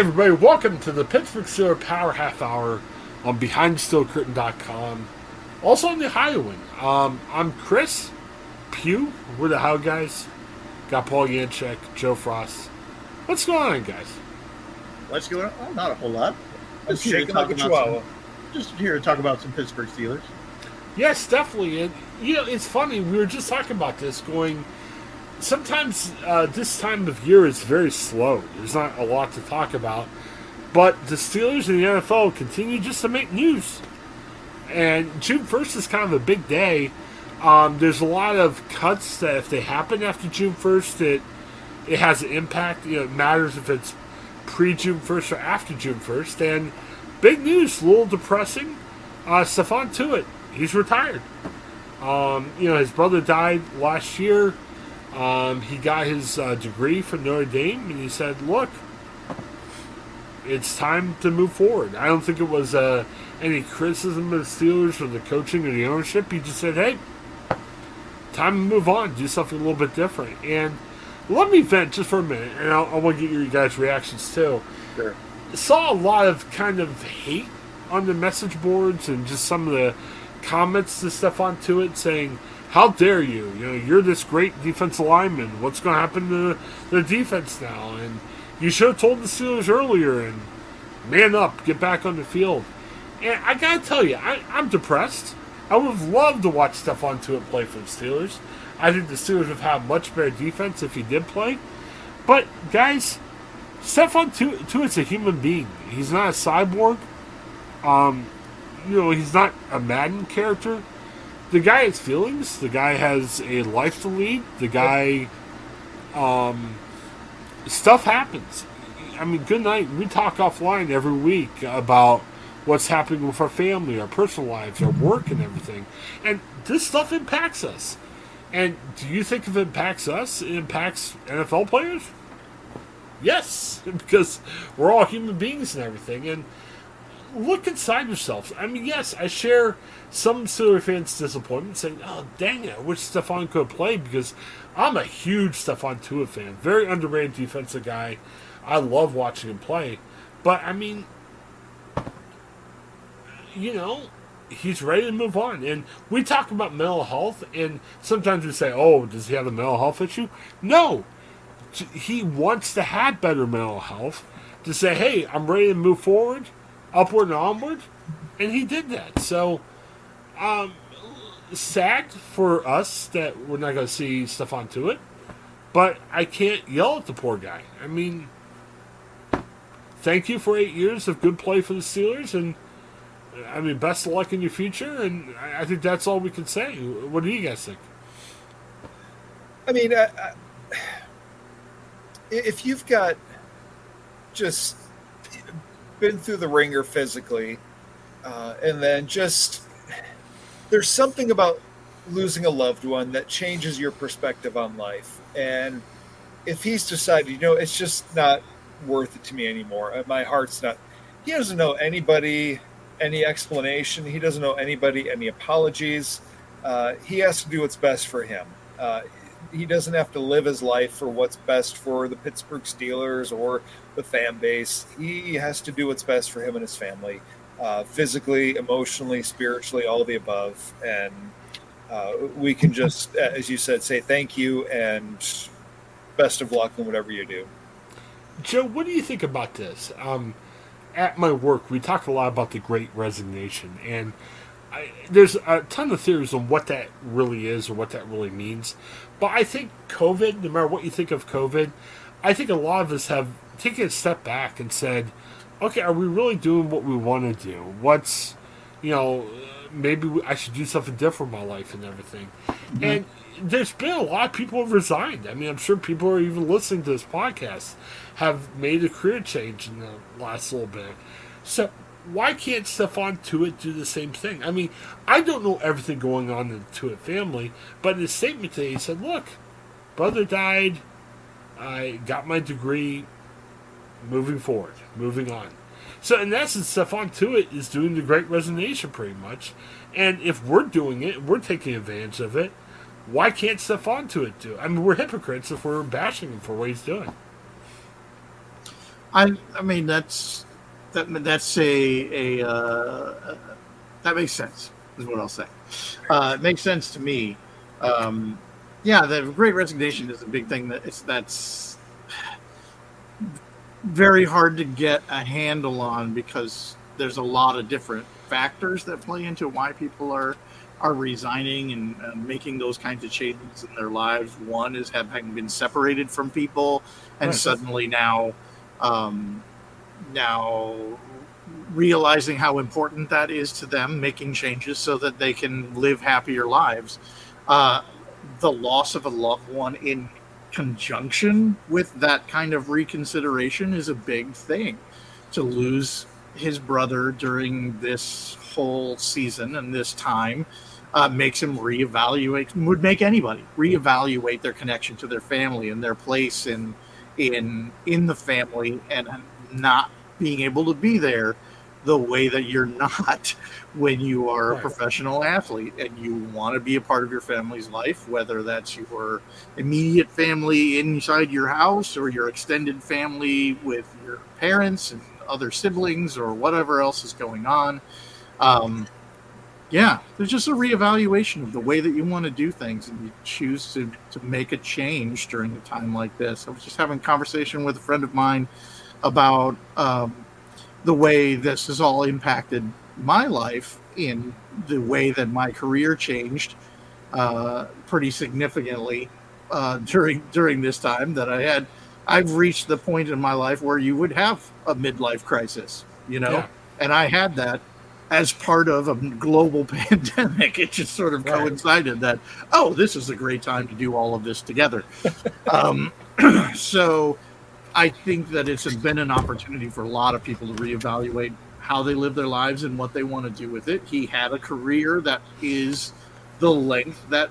Everybody, welcome to the Pittsburgh Steelers Power Half Hour on BehindSteelCurtain.com. Also on the Ohioan. Um, I'm Chris Pugh. We're the How guys. Got Paul Yanchek, Joe Frost. What's going on, guys? What's going on? Oh, not a whole lot. Just here, to talk about some, just here to talk about some Pittsburgh Steelers. Yes, definitely. And you know, it's funny. We were just talking about this. Going, sometimes uh, this time of year is very slow. There's not a lot to talk about, but the Steelers and the NFL continue just to make news. And June first is kind of a big day. Um, there's a lot of cuts that if they happen after June first, it it has an impact. You know, it matters if it's pre June first or after June first. And big news, a little depressing. Uh, Stephon Tuitt, he's retired. Um, you know, his brother died last year. Um, he got his uh, degree from Notre Dame, and he said, "Look, it's time to move forward." I don't think it was uh, any criticism of the Steelers or the coaching or the ownership. He just said, "Hey, time to move on, do something a little bit different." And let me vent just for a minute, and I, I want to get your guys' reactions too. Sure. Saw a lot of kind of hate on the message boards and just some of the comments to Stephon Tuitt saying, "How dare you? You know, you're this great defensive lineman. What's going to happen to the defense now?" And you should have told the Steelers earlier and man up, get back on the field. And I gotta tell you, I, I'm depressed. I would have loved to watch Stephon Tuitt play for the Steelers. I think the Steelers would have had much better defense if he did play. But guys, Tu- Tuitt's a human being. He's not a cyborg. Um, you know, he's not a Madden character. The guy has feelings. The guy has a life to lead. The guy, um, stuff happens. I mean, good night. We talk offline every week about what's happening with our family, our personal lives, our work, and everything. And this stuff impacts us. And do you think if it impacts us, it impacts NFL players? Yes, because we're all human beings and everything. And look inside yourselves. I mean, yes, I share some Steelers fans' disappointment, saying, "Oh, dang it, wish Stephon could played." Because I'm a huge Stephon Tuitt fan, very underrated defensive guy. I love watching him play. But I mean, you know, he's ready to move on. And we talk about mental health, and sometimes we say, "Oh, does he have a mental health issue?" No, he wants to have better mental health to say, "Hey, I'm ready to move forward, upward and onward," and he did that. So, um, sad for us that we're not going to see Stephon Tuitt, but I can't yell at the poor guy. I mean, thank you for eight years of good play for the Steelers, and I mean, best of luck in your future. And I think that's all we can say. What do you guys think? I mean, I, I, if you've got just been through the ringer physically, uh, and then just there's something about losing a loved one that changes your perspective on life. And if he's decided, you know, it's just not worth it to me anymore. Uh, my heart's not. He doesn't know anybody, any explanation. He doesn't know anybody, any apologies. Uh, he has to do what's best for him. Uh, he doesn't have to live his life for what's best for the Pittsburgh Steelers or the fan base. He has to do what's best for him and his family, uh, physically, emotionally, spiritually, all the above. And uh, we can just, as you said, say thank you and best of luck in whatever you do. Joe, what do you think about this? Um, at my work, we talk a lot about the Great Resignation, and I, there's a ton of theories on what that really is or what that really means. But I think COVID, no matter what you think of COVID, I think a lot of us have taken a step back and said, okay, are we really doing what we want to do? What's, you know, maybe I should do something different in my life and everything. Mm-hmm. And there's been a lot of people have resigned. I mean, I'm sure people who are even listening to this podcast have made a career change in the last little bit. So why can't Stephon Tuitt do the same thing? I mean, I don't know everything going on in the Tuitt family, but in his statement today, he said, "Look, brother died. I got my degree. Moving forward, moving on." So in essence, Stephon Tuitt is doing the Great Resignation pretty much, and if we're doing it, we're taking advantage of it. Why can't Stephon Tuitt do it? I mean, we're hypocrites if we're bashing him for what he's doing. I I mean that's that that's a a uh, that makes sense is what I'll say. Uh, it makes sense to me. Um, yeah, the Great Resignation is a big thing that it's that's very hard to get a handle on because there's a lot of different factors that play into why people are are resigning and, and, making those kinds of changes in their lives. One is having been separated from people, and right. suddenly now um, now realizing how important that is to them, making changes so that they can live happier lives. Uh, the loss of a loved one in conjunction with that kind of reconsideration is a big thing. To lose his brother during this whole season and this time uh, makes him reevaluate, would make anybody reevaluate their connection to their family and their place in in in the family and not being able to be there the way that you're not when you are right. a professional athlete and you want to be a part of your family's life, whether that's your immediate family inside your house or your extended family with your parents and other siblings or whatever else is going on. Um, yeah, there's just a reevaluation of the way that you want to do things, and you choose to to make a change during a time like this. I was just having a conversation with a friend of mine about um, the way this has all impacted my life in the way that my career changed uh, pretty significantly uh, during during this time that I had. I've reached the point in my life where you would have a midlife crisis, you know, yeah. and I had that as part of a global pandemic. It just sort of right. coincided that, oh, this is a great time to do all of this together. um, so I think that it's been an opportunity for a lot of people to reevaluate how they live their lives and what they want to do with it. He had a career that is the length that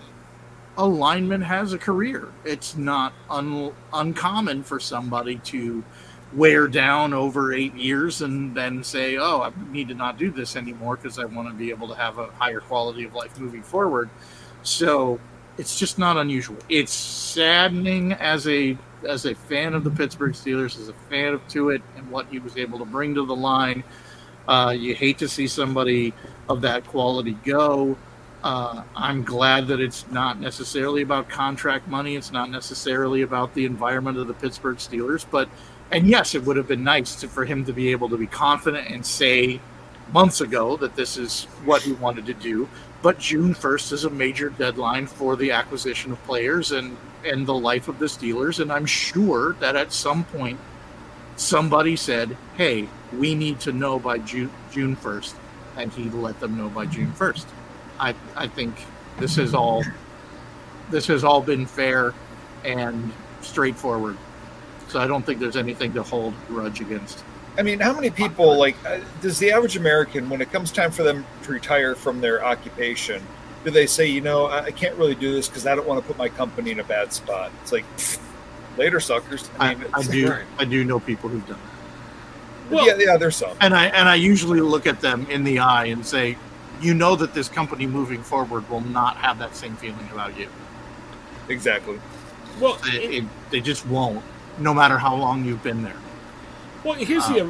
a lineman has a career. It's not un- uncommon for somebody to wear down over eight years and then say, oh, I need to not do this anymore because I want to be able to have a higher quality of life moving forward. So it's just not unusual. It's saddening as a as a fan of the Pittsburgh Steelers, as a fan of Tuitt and what he was able to bring to the line. Uh, you hate to see somebody of that quality go. Uh, I'm glad that it's not necessarily about contract money. It's not necessarily about the environment of the Pittsburgh Steelers, but and yes, it would have been nice to, for him to be able to be confident and say months ago that this is what he wanted to do. But June 1st is a major deadline for the acquisition of players and, and the life of the Steelers. And I'm sure that at some point somebody said, hey, we need to know by June, June 1st. And he let them know by June 1st. I, I think this is all this has all been fair and straightforward. So I don't think there's anything to hold grudge against. I mean, how many people like uh, does the average American, when it comes time for them to retire from their occupation, do they say, you know, I, I can't really do this because I don't want to put my company in a bad spot? It's like later, suckers. I, I, mean, I it's- do I do know people who've done it. yeah, yeah, there's some. And I and I usually look at them in the eye and say, you know that this company moving forward will not have that same feeling about you. Exactly. Well, it, it, they just won't, no matter how long you've been there. Well, here's the. Uh,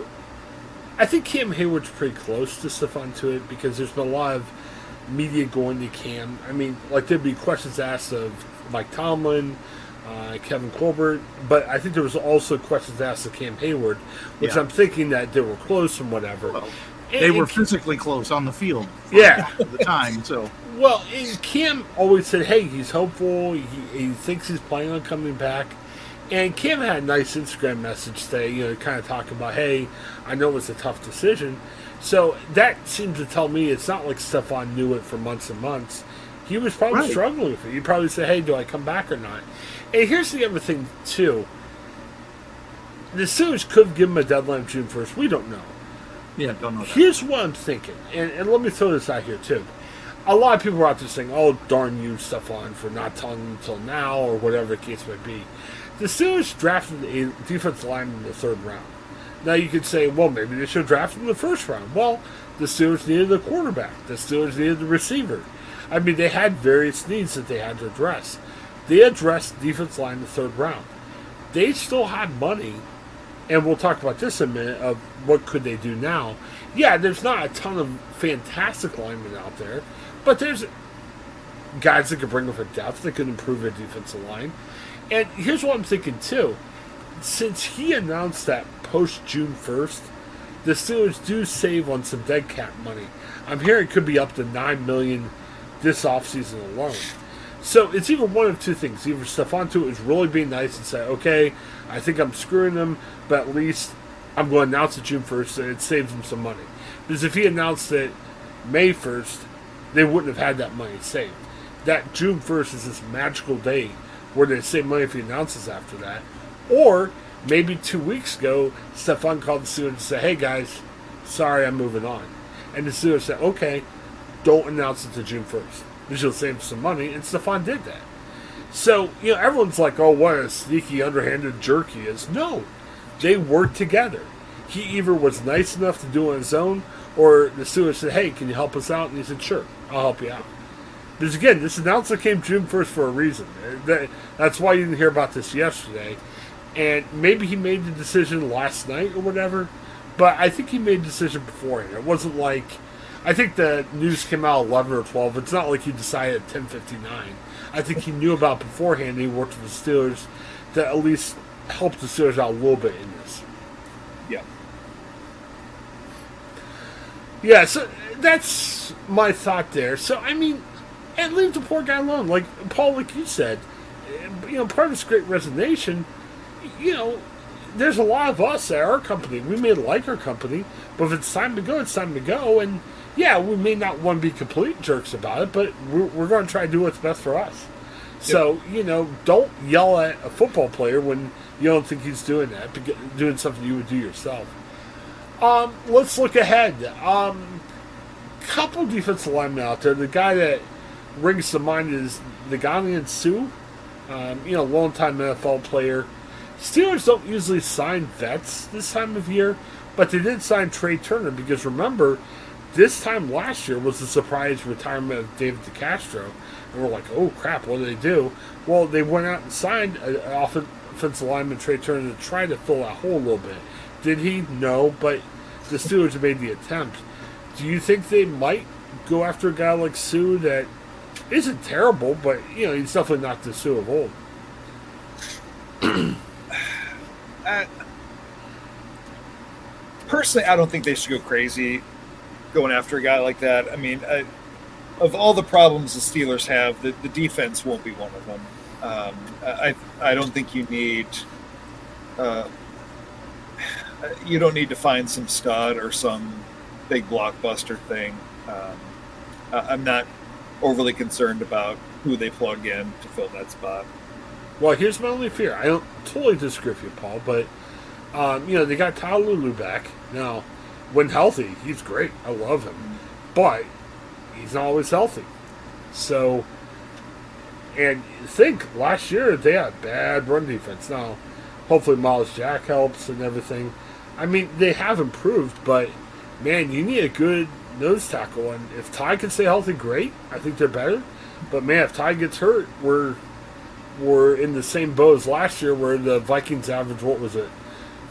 I think Cam Hayward's pretty close to Stephon Tuitt because there's been a lot of media going to Cam. I mean, like there'd be questions asked of Mike Tomlin, uh, Kevin Colbert, but I think there was also questions asked of Cam Hayward, which Yeah. I'm thinking that they were close and whatever. And- They were and- physically close on the field. for Yeah. the time. So Well, and Cam always said, "Hey, he's hopeful. He, he thinks he's planning on coming back." And Cam had a nice Instagram message today, you know, kind of talking about, "Hey, I know it's a tough decision." So that seems to tell me it's not like Stephon knew it for months and months. He was probably Right. struggling with it. He probably said, "Hey, do I come back or not?" And here's the other thing too: the Steelers could give him a deadline of June first. We don't know. yeah, don't know. That. Here's what I'm thinking, and, and let me throw this out here too. A lot of people are out there saying, "Oh, darn you, Stephon, for not telling until now," or whatever the case may be. The Steelers drafted a defensive lineman in the third round. Now you could say, "Well, maybe they should draft him in the first round." Well, the Steelers needed a quarterback. The Steelers needed a receiver. I mean, they had various needs that they had to address. They addressed defense line in the third round. They still had money and we'll talk about this in a minute of what could they do now. Yeah, there's not a ton of fantastic linemen out there, but there's guys that could bring up a depth that could improve a defensive line. And here's what I'm thinking too: since he announced that post June 1st, the Steelers do save on some dead cap money. I'm hearing it could be up to nine million this offseason alone. So it's either one of two things. Either Stephon Tuitt is really being nice and say, okay, I think I'm screwing them, but at least I'm going to announce it June 1st and it saves them some money. Because if he announced it May 1st, they wouldn't have had that money saved. That June 1st is this magical day where they save money if he announces after that. Or maybe two weeks ago, Stephon called the Steelers and said, hey guys, sorry, I'm moving on. And the Steelers said, okay, don't announce it to June 1st. Because you'll save some money. And Stephon did that. So, you know, everyone's like, oh, what a sneaky, underhanded jerk he is. No, they worked together. He either was nice enough to do it on his own, or the Steelers said, hey, can you help us out? And he said, sure, I'll help you out. Because again, this announcement came June 1st for a reason. That's why you didn't hear about this yesterday. And maybe he made the decision last night or whatever, but I think he made the decision beforehand. It wasn't like. I think the news came out 11 or 12. It's not like he decided at 10:59. I think he knew about beforehand. And he worked with the Steelers to at least help the Steelers out a little bit in this. Yeah. Yeah, so that's my thought there. So I mean, and leave the poor guy alone. Like Paul, like you said, you know, part of this great resignation, you know, there's a lot of us at our company. We may like our company, but if it's time to go, it's time to go. And yeah, we may not want to be complete jerks about it, but we're, we're going to try to do what's best for us. So you know, don't yell at a football player when you don't think he's doing that, doing something you would do yourself. Um, let's look ahead. Um, couple defensive linemen out there. The guy that rings to mind is Ndamukong Suh. Um, you know, longtime NFL player. Steelers don't usually sign vets this time of year, but they did sign Trey Turner because remember, this time last year was the surprise retirement of David DeCastro. And we're like, oh crap, what did they do? Well, they went out and signed an offen- offensive lineman, Trey Turner, to try to fill that hole a little bit. Did he? No, but the Steelers made the attempt. Do you think they might go after a guy like Suh that isn't terrible, but you know he's definitely not the Suh of old? Uh, personally, I don't think they should go crazy. going after a guy like that. I mean, I, of all the problems the Steelers have, the, the defense won't be one of them. Um, I I don't think you need. Uh, you don't need to find some stud or some big blockbuster thing. Um, I'm not overly concerned about who they plug in to fill that spot. Well, here's my only fear. I don't totally disagree with you, Paul, but um, you know they got Tyson Alualu back now. When healthy, he's great. I love him, but he's not always healthy. So, and think last year they had bad run defense. Now, hopefully Myles Jack helps and everything. I mean, they have improved, but man, you need a good nose tackle. And if Ty can stay healthy, great. I think they're better. But man, if Ty gets hurt, we're we're in the same boat as last year, where the Vikings averaged what was it,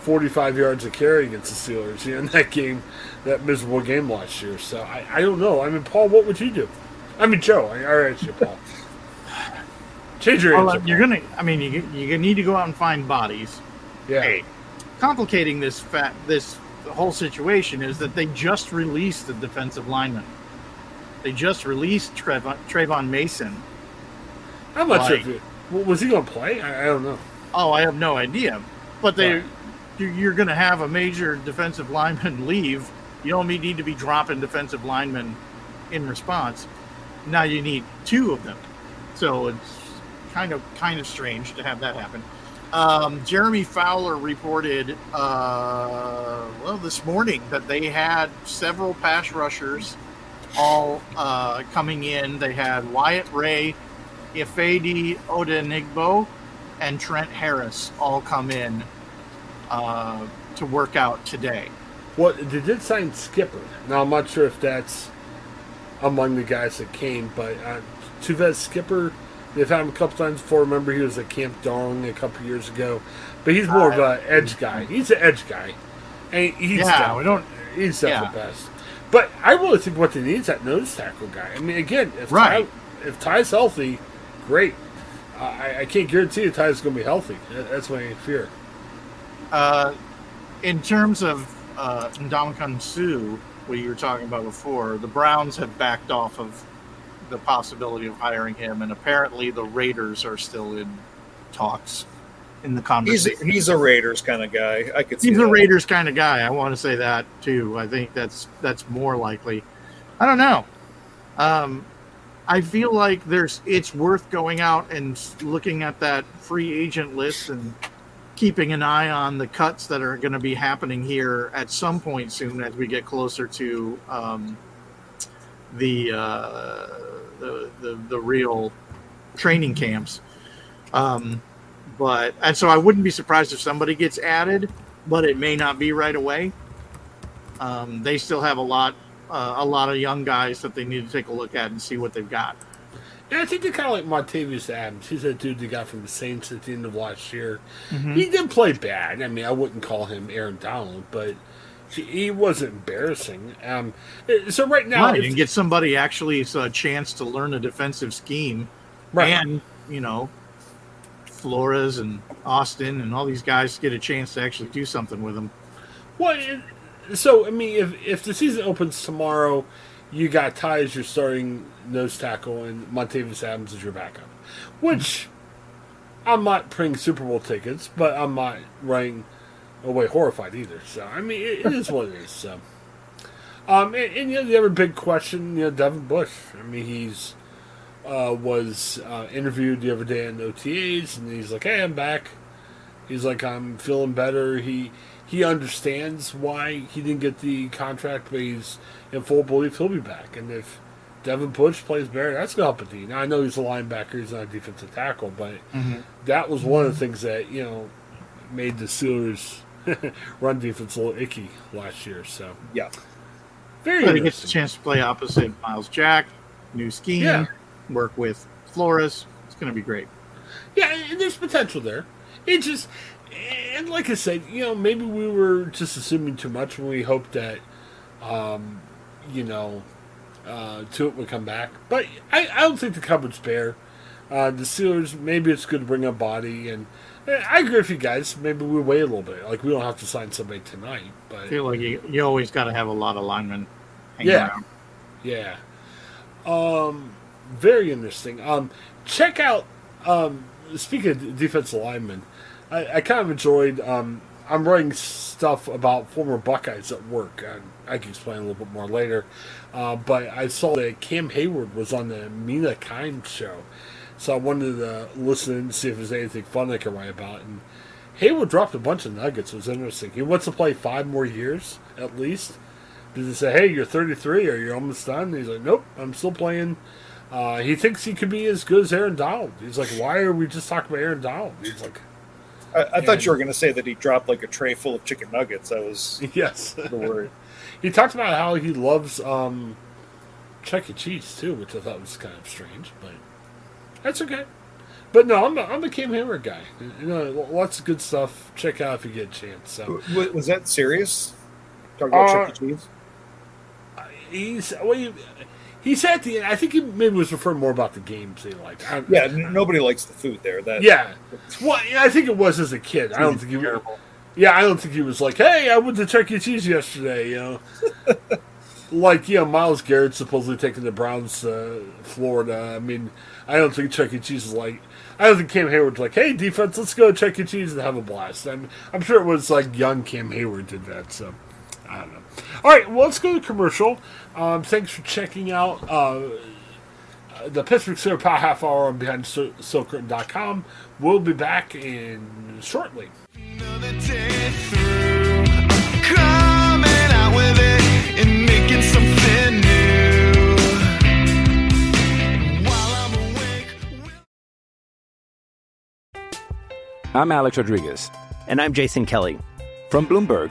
forty-five yards a carry against the Steelers you know, in that game, that miserable game last year. So I, I don't know. I mean, Paul, what would you do? I mean, Joe, I, I asked you, Paul. Change your answer. Uh, you're gonna. I mean, you you need to go out and find bodies. Yeah. Hey, complicating this fat this whole situation is that they just released the defensive lineman. They just released Trevon, Trayvon Mason. How much Like- of it? W- Was he going to play? I, I don't know. Oh, I have no idea. But they, Right. you- you're going to have a major defensive lineman leave. You don't need to be dropping defensive linemen in response. Now you need two of them. So it's kind of kind of strange to have that happen. Um, Jeremy Fowler reported, uh, well, this morning that they had several pass rushers all uh, coming in. They had Wyatt Ray, Ifedi Odenigbo, and Trent Harris all come in uh, to work out today. What they did sign Skipper. Now I'm not sure if that's among the guys that came, but uh, Tuzar Skipper, they've had him a couple times before. Remember, he was at Camp Dong a couple years ago, but he's more of an edge guy. He's an edge guy, and he's Yeah, def- we don't- He's definitely yeah. best. But I really think what they need is that nose tackle guy. I mean, again, if Right. Ty, if Ty's healthy, great. I, I can't guarantee you Ty's going to be healthy. That's my fear. Uh, in terms of uh, Ndamukong Suh, what you were talking about before, the Browns have backed off of the possibility of hiring him, and apparently the Raiders are still in talks in the He's conversation. he's a Raiders kind of guy. I could see He's a. Raiders kind of guy. I want to say that too. I think that's that's more likely. I don't know. Um, I feel like there's it's worth going out and looking at that free agent list and keeping an eye on the cuts that are going to be happening here at some point soon as we get closer to um, the, uh, the the the real training camps. Um, but and so I wouldn't be surprised if somebody gets added, but it may not be right away. Um, they still have a lot, uh, a lot of young guys that they need to take a look at and see what they've got. Yeah, I think they're kind of like Montravius Adams. He's that dude they got from the Saints at the end of last year. Mhm. He did play bad. I mean, I wouldn't call him Aaron Donald, but he, he wasn't embarrassing. Um, so right now, right, if- and get somebody actually a chance to learn a defensive scheme, Right. and you know, Flores and Austin and all these guys get a chance to actually do something with them. Well, so I mean, if if the season opens tomorrow, you got Ty as your starting nose tackle and Montravius Adams as your backup, which I'm not printing Super Bowl tickets, but I'm not running away horrified either. So I mean, it, it is what it is. So, um, and, and you know, the other big question, you know, Devin Bush. I mean, he's uh, was uh, interviewed the other day in OTAs, and he's like, "Hey, I'm back." He's like, I'm feeling better. He he understands why he didn't get the contract, but he's in full belief he'll be back. And if Devin Bush plays better, that's going to help a team. Now, I know he's a linebacker, he's not a defensive tackle, but Mhm. that was one of the things that, you know, made the Steelers run defense a little icky last year. So, yeah. Very But he gets a chance to play opposite Myles Jack, new scheme, Yeah. work with Flores. It's going to be great. Yeah, and there's potential there. It just, and like I said, you know, maybe we were just assuming too much when we hoped that, um, you know, uh, would come back. But I, I don't think the cupboard's bare. Uh, the Steelers, maybe it's good to bring a body, and I agree with you guys. Maybe we wait a little bit. Like we don't have to sign somebody tonight, I but feel like you, you always got to have a lot of linemen. hanging Yeah. around. Yeah. Um, very interesting. Um, check out. Um, speaking of defensive linemen, I, I kind of enjoyed. Um, I'm writing stuff about former Buckeyes at work. I, I can explain a little bit more later. Uh, but I saw that Cam Hayward was on the Mina Kimes show, so I wanted to listen and see if there's anything fun I can write about. And Hayward dropped a bunch of nuggets. It was interesting. He wants to play five more years at least. Did they say, "Hey, you're 33, or you're almost done?" And he's like, "Nope, I'm still playing." Uh, he thinks he could be as good as Aaron Donald. He's like, "Why are we just talking about Aaron Donald?" He's like, I, I thought you were going to say that he dropped like a tray full of chicken nuggets. I was "Yes." the word. he talked about how he loves um, Chuck E. Cheese too, which I thought was kind of strange, but that's okay. But no, I'm a, I'm a Cam Hayward guy. You know, lots of good stuff. Check out if you get a chance. So Was, was that serious? Talking about Uh, Chuck E. Cheese? he's well, he, he said the. I think he maybe was referring more about the games he liked. Yeah, nobody likes the food there. That Yeah. Well, yeah, I think it was as a kid. I don't think he. Yeah, I don't think he was like, "Hey, I went to Chuck E. Cheese yesterday." You know, like you know, Myles Garrett supposedly taking the Browns to Florida. I mean, I don't think Chuck E. Cheese is like. I don't think Cam Hayward's like, "Hey, defense, let's go to Chuck E. Cheese and have a blast." I'm, I'm sure it was like young Cam Hayward did that. So, I don't know. All right, well, let's go to commercial. Um, thanks for checking out. Uh, the Pittsburgh Steelers Power Half Hour on BehindSteelCurtain.com. We'll be back in shortly. Coming out with it and making something new. While I'm awake. I'm Alex Rodriguez. And I'm Jason Kelly. From Bloomberg,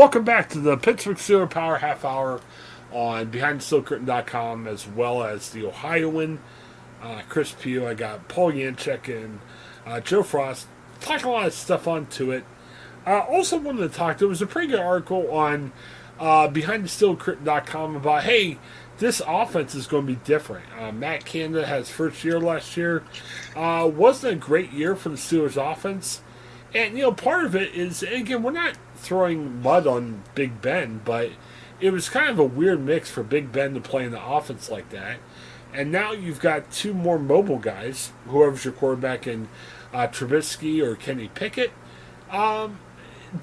Welcome back to the Pittsburgh Steelers Power Half Hour on BehindSteelCurtain.com as well as the Ohioan. Uh, Chris Pugh, I got Paul Yanchek and uh, Joe Frost. Talk a lot of stuff onto it. Uh, also wanted to talk, there was a pretty good article on uh, BehindTheSteelCurtain.com about, hey, this offense is going to be different. Uh, Matt Canada has first year last year. Uh, wasn't a great year for the Steelers offense. And you know, part of it is again, we're not throwing mud on Big Ben, but it was kind of a weird mix for Big Ben to play in the offense like that. And now you've got two more mobile guys, whoever's your quarterback in uh, Trubisky or Kenny Pickett. Um,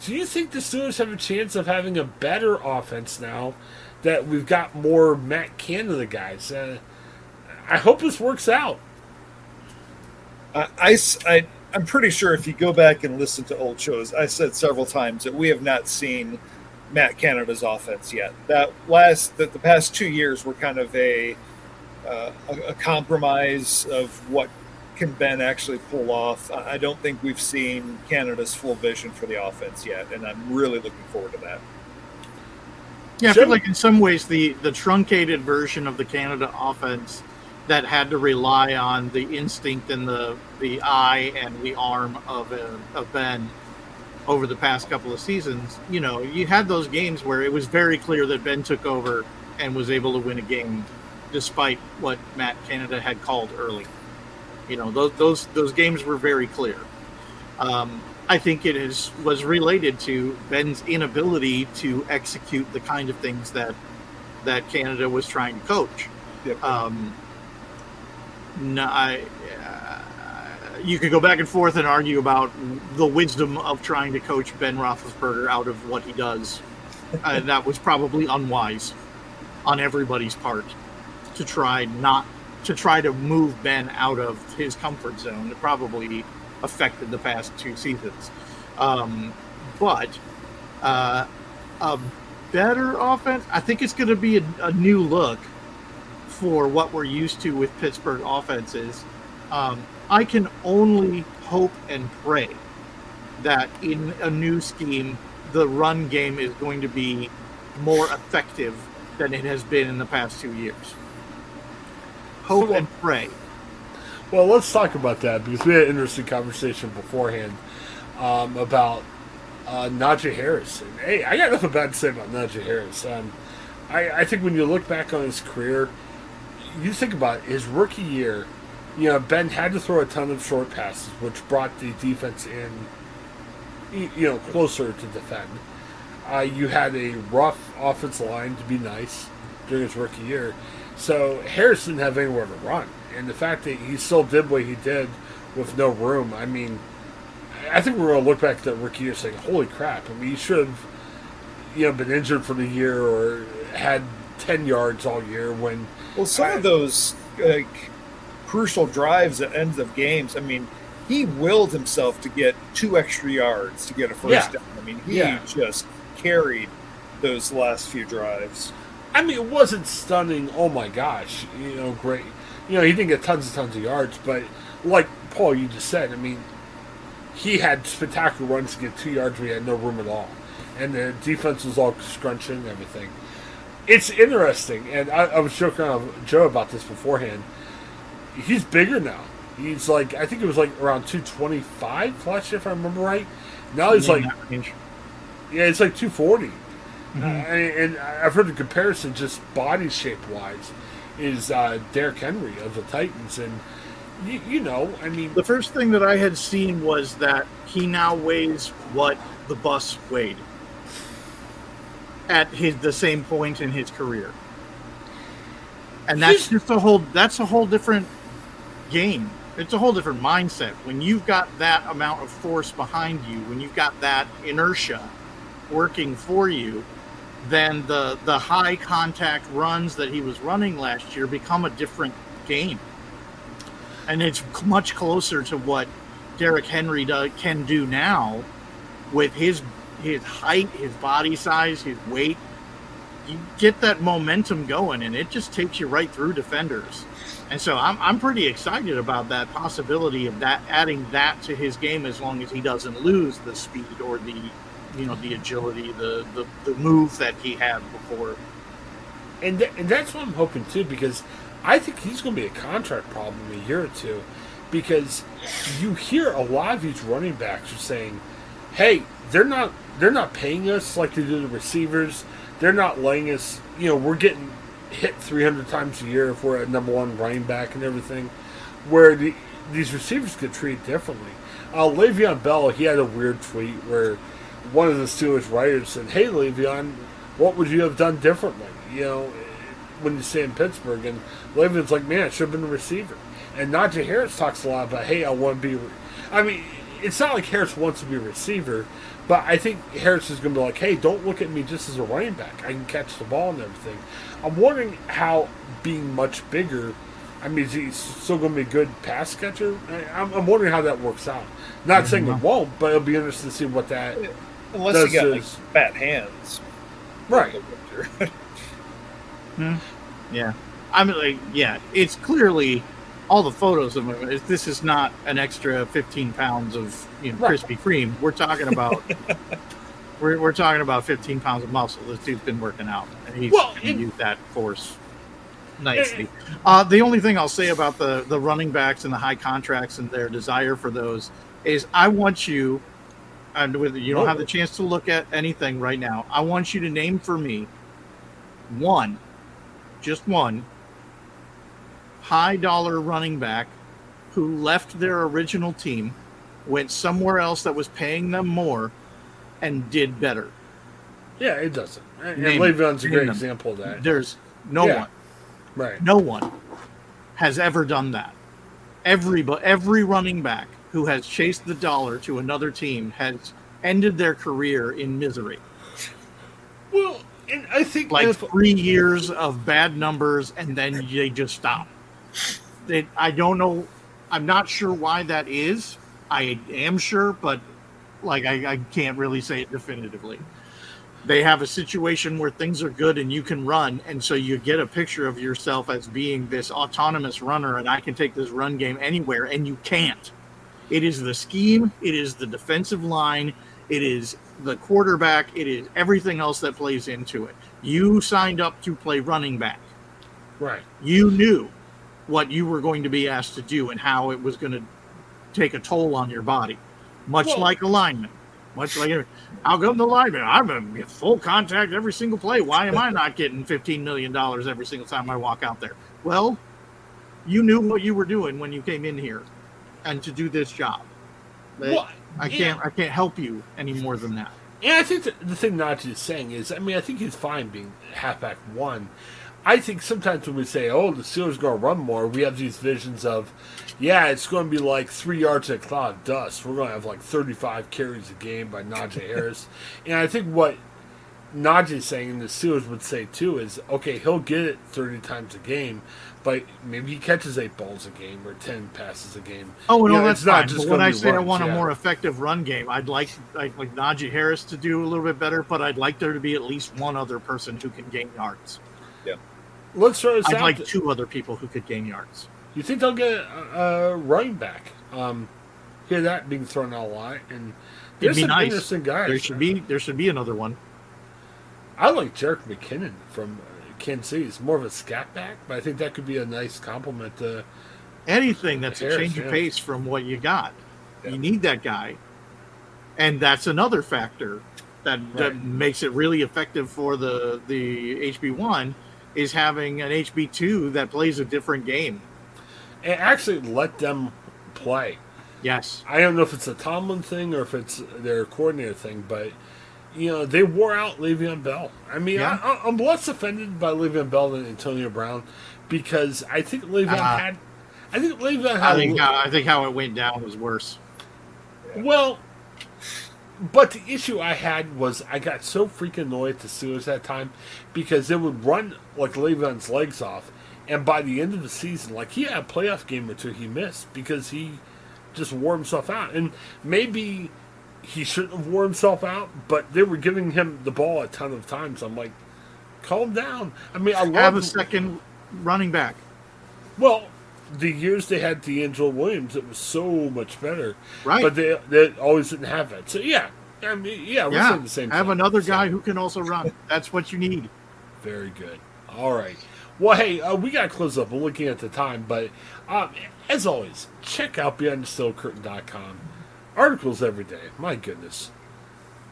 do you think the Steelers have a chance of having a better offense now that we've got more Matt Canada guys? Uh, I hope this works out. I, I I'm pretty sure if you go back and listen to old shows, I said several times that we have not seen Matt Canada's offense yet. That last, that the past two years were kind of a, uh, a, a compromise of what can Ben actually pull off. I I don't think we've seen Canada's full vision for the offense yet, and I'm really looking forward to that. Yeah, I feel like in some ways the the truncated version of the Canada offense that had to rely on the instinct and the the eye and the arm of uh, of Ben over the past couple of seasons. You know, you had those games where it was very clear that Ben took over and was able to win a game despite what Matt Canada had called early. You know, those those those games were very clear. Um, I think it is was related to Ben's inability to execute the kind of things that that Canada was trying to coach. Yep. Um, no, I, uh, you could go back and forth and argue about the wisdom of trying to coach Ben Roethlisberger out of what he does. uh, that was probably unwise on everybody's part to try not to try to move Ben out of his comfort zone. It probably affected the past two seasons. Um, but uh, a better offense, I think it's going to be a, a new look for what we're used to with Pittsburgh offenses. Um, I can only hope and pray that in a new scheme, the run game is going to be more effective than it has been in the past two years. Hope and pray. Well, let's talk about that because we had an interesting conversation beforehand um, about uh, Najee Harris. Hey, I got nothing bad to say about Najee Harris. Um, I, I think when you look back on his career, you think about his rookie year. You know, Ben had to throw a ton of short passes, which brought the defense in, you know, closer to defend. Uh, you had a rough offensive line to be nice during his rookie year. So Harris didn't have anywhere to run. And the fact that he still did what he did with no room, I mean, I think we're going to look back at that rookie year saying, holy crap. I mean, he should have, you know, been injured for the year or had 10 yards all year when. Well, some of those like crucial drives at ends of games. I mean, he willed himself to get two extra yards to get a first Yeah. down. I mean, he Yeah. just carried those last few drives. I mean, it wasn't stunning. Oh my gosh, you know, great. You know, he didn't get tons and tons of yards, but like Paul, you just said, I mean, he had spectacular runs to get two yards. We had no room at all, and the defense was all scrunching and everything. It's interesting, and I, I was joking around with Joe about this beforehand. He's bigger now. He's like, I think it was like around two twenty five last year, if I remember right. Now he's In like, yeah, it's like 240. Uh, and, and I've heard the comparison, just body shape wise, is uh, Derrick Henry of the Titans. And, you, you know, I mean, The first thing that I had seen was that he now weighs what the bus weighed at his the same point in his career. And that's just a whole that's a whole different game. It's a whole different mindset. When you've got that amount of force behind you, when you've got that inertia working for you, then the the high contact runs that he was running last year become a different game and it's much closer to what Derrick Henry do, can do now with his his height, his body size, his weight. You get that momentum going, and it just takes you right through defenders. And so I'm I'm pretty excited about that possibility of that adding that to his game as long as he doesn't lose the speed or the you know the agility, the the, the move that he had before. and, th- and that's what I'm hoping too, because I think he's going to be a contract problem in a year or two. Because you hear a lot of these running backs are saying, "Hey, they're not they're not paying us like they do the receivers. They're not laying us. You know, we're getting hit 300 times a year if we're at number one running back and everything. Where the, these receivers get treated differently. Uh, Le'Veon Bell, he had a weird tweet where one of the Steelers writers said, "Hey, Le'Veon, what would you have done differently?" You know, when you stay in Pittsburgh, and Le'Veon's like, "Man, I should have been a receiver." And Najee Harris talks a lot about, "Hey, I want to be." a-" I mean, it's not like Harris wants to be a receiver, but I think Harris is going to be like, "Hey, don't look at me just as a running back. I can catch the ball and everything." I'm wondering how being much bigger. I mean, is he still going to be a good pass catcher? I- I'm, I'm wondering how that works out. Not mm-hmm. saying it won't, but it'll be interesting to see what that uh, Unless does you got to like his- fat hands. right. Hmm. Yeah, I mean, like, yeah, it's clearly all the photos of him. This is not an extra fifteen pounds of you know Right. Krispy Kreme. We're talking about we're, we're talking about fifteen pounds of muscle. This dude's been working out, and he's Well, can it- use that force nicely. Uh, the only thing I'll say about the the running backs and the high contracts and their desire for those is I want you. And with you don't have the chance to look at anything right now. I want you to name for me one just one high dollar running back who left their original team, went somewhere else that was paying them more, and did better. Yeah, it doesn't. And, Name. Le'Veon's a great them. example of that. There's no Yeah. one, Right. no one has ever done that. Every every running back who has chased the dollar to another team has ended their career in misery. Well, and I think like if- three years of bad numbers and then they just stop. I don't know. I'm not sure why that is. I am sure, but like I, I can't really say it definitively. they have a situation where things are good and you can run and so you get a picture of yourself as being this autonomous runner and i can take this run game anywhere and you can't it is the scheme it is the defensive line it is the quarterback it is everything else that plays into it you signed up to play running back Right. you knew what you were going to be asked to do and how it was going to take a toll on your body. Much Well- like a lineman much like how come the lineman i'm get full contact every single play. Why am i not getting 15 million dollars every single time i walk out there? Well you knew what you were doing when you came in here and to do this job. Well, i can't i can't help you any more than that. And I think the, the thing Najee is saying is, I mean, I think he's fine being halfback one. I think sometimes when we say, oh, the Steelers are going to run more, we have these visions of, yeah, it's going to be like three yards a cloud of dust. We're going to have like 35 carries a game by Najee Harris. and I think what Najee is saying, and the Steelers would say too, is, okay, he'll get it 30 times a game, but maybe he catches eight balls a game or 10 passes a game. Oh, You no, know, that's not fine. just when I be say I want yeah. a more effective run game, I'd like like like Najee Harris to do a little bit better, but I'd like there to be at least one other person who can gain yards. Yeah. Let's this I'd like two other people who could gain yards. You think they'll get a, a running back? Um, hear that being thrown out a lot, and there's be some nice. interesting guys. There should be there should be another one. I like Jerick McKinnon from uh, Kansas City. He's more of a scat back, but I think that could be a nice compliment to Anything that's Harris, a change yeah. of pace from what you got. You need that guy. And that's another factor that, that makes it really effective for the the HB one is having an HB two that plays a different game. and actually let them play. Yes. I don't know if it's a Tomlin thing or if it's their coordinator thing, but you know they wore out Le'Veon Bell. I mean, Yeah. I, I'm less offended by Le'Veon Bell than Antonio Brown because I think Le'Veon Uh, had. I think Le'Veon had. I think how, I think how it went down was worse. Well, but the issue I had was I got so freaking annoyed at the Steelers that time because they would run like Le'Veon's legs off, and by the end of the season, like he had a playoff game or two he missed because he just wore himself out, and maybe he shouldn't have wore himself out, but they were giving him the ball a ton of times. I'm like, calm down. I mean, I love Have a second running back. well, the years they had DeAngelo Williams, it was so much better. Right. But they they always didn't have that. So yeah, I mean, yeah, we're yeah, saying the same. Thing. I have thing. another So, guy who can also run. That's what you need. Very good. All right. Well, hey, uh, we got to close up. We're looking at the time, but um, as always, check out BehindTheSteelCurtain.com. Articles every day. My goodness,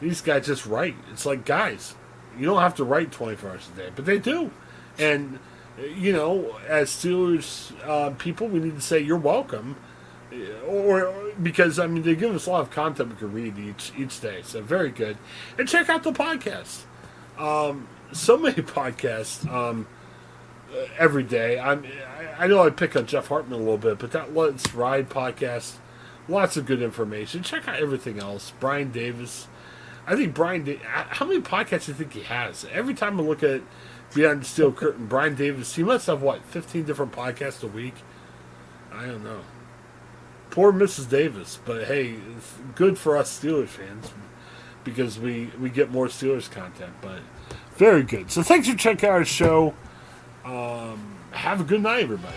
these guys just write. It's like guys, you don't have to write 24 hours a day, but they do, and you know, as Steelers uh, people, we need to say you're welcome, or, because I mean they give us a lot of content we can read each each day. So very good, and check out the podcast. Um, so many podcasts um, every day. I'm, I, I know I pick on Jeff Hartman a little bit, but that Let's Ride podcast, lots of good information. Check out everything else. Brian Davis. I think Brian. How many podcasts do you think he has? Every time I look at Behind the Steel Curtain, Brian Davis, he must have what fifteen different podcasts a week. I don't know. Poor Mrs. Davis, but hey, it's good for us Steelers fans because we we get more Steelers content. But very good. So thanks for checking out our show. Um, have a good night, everybody.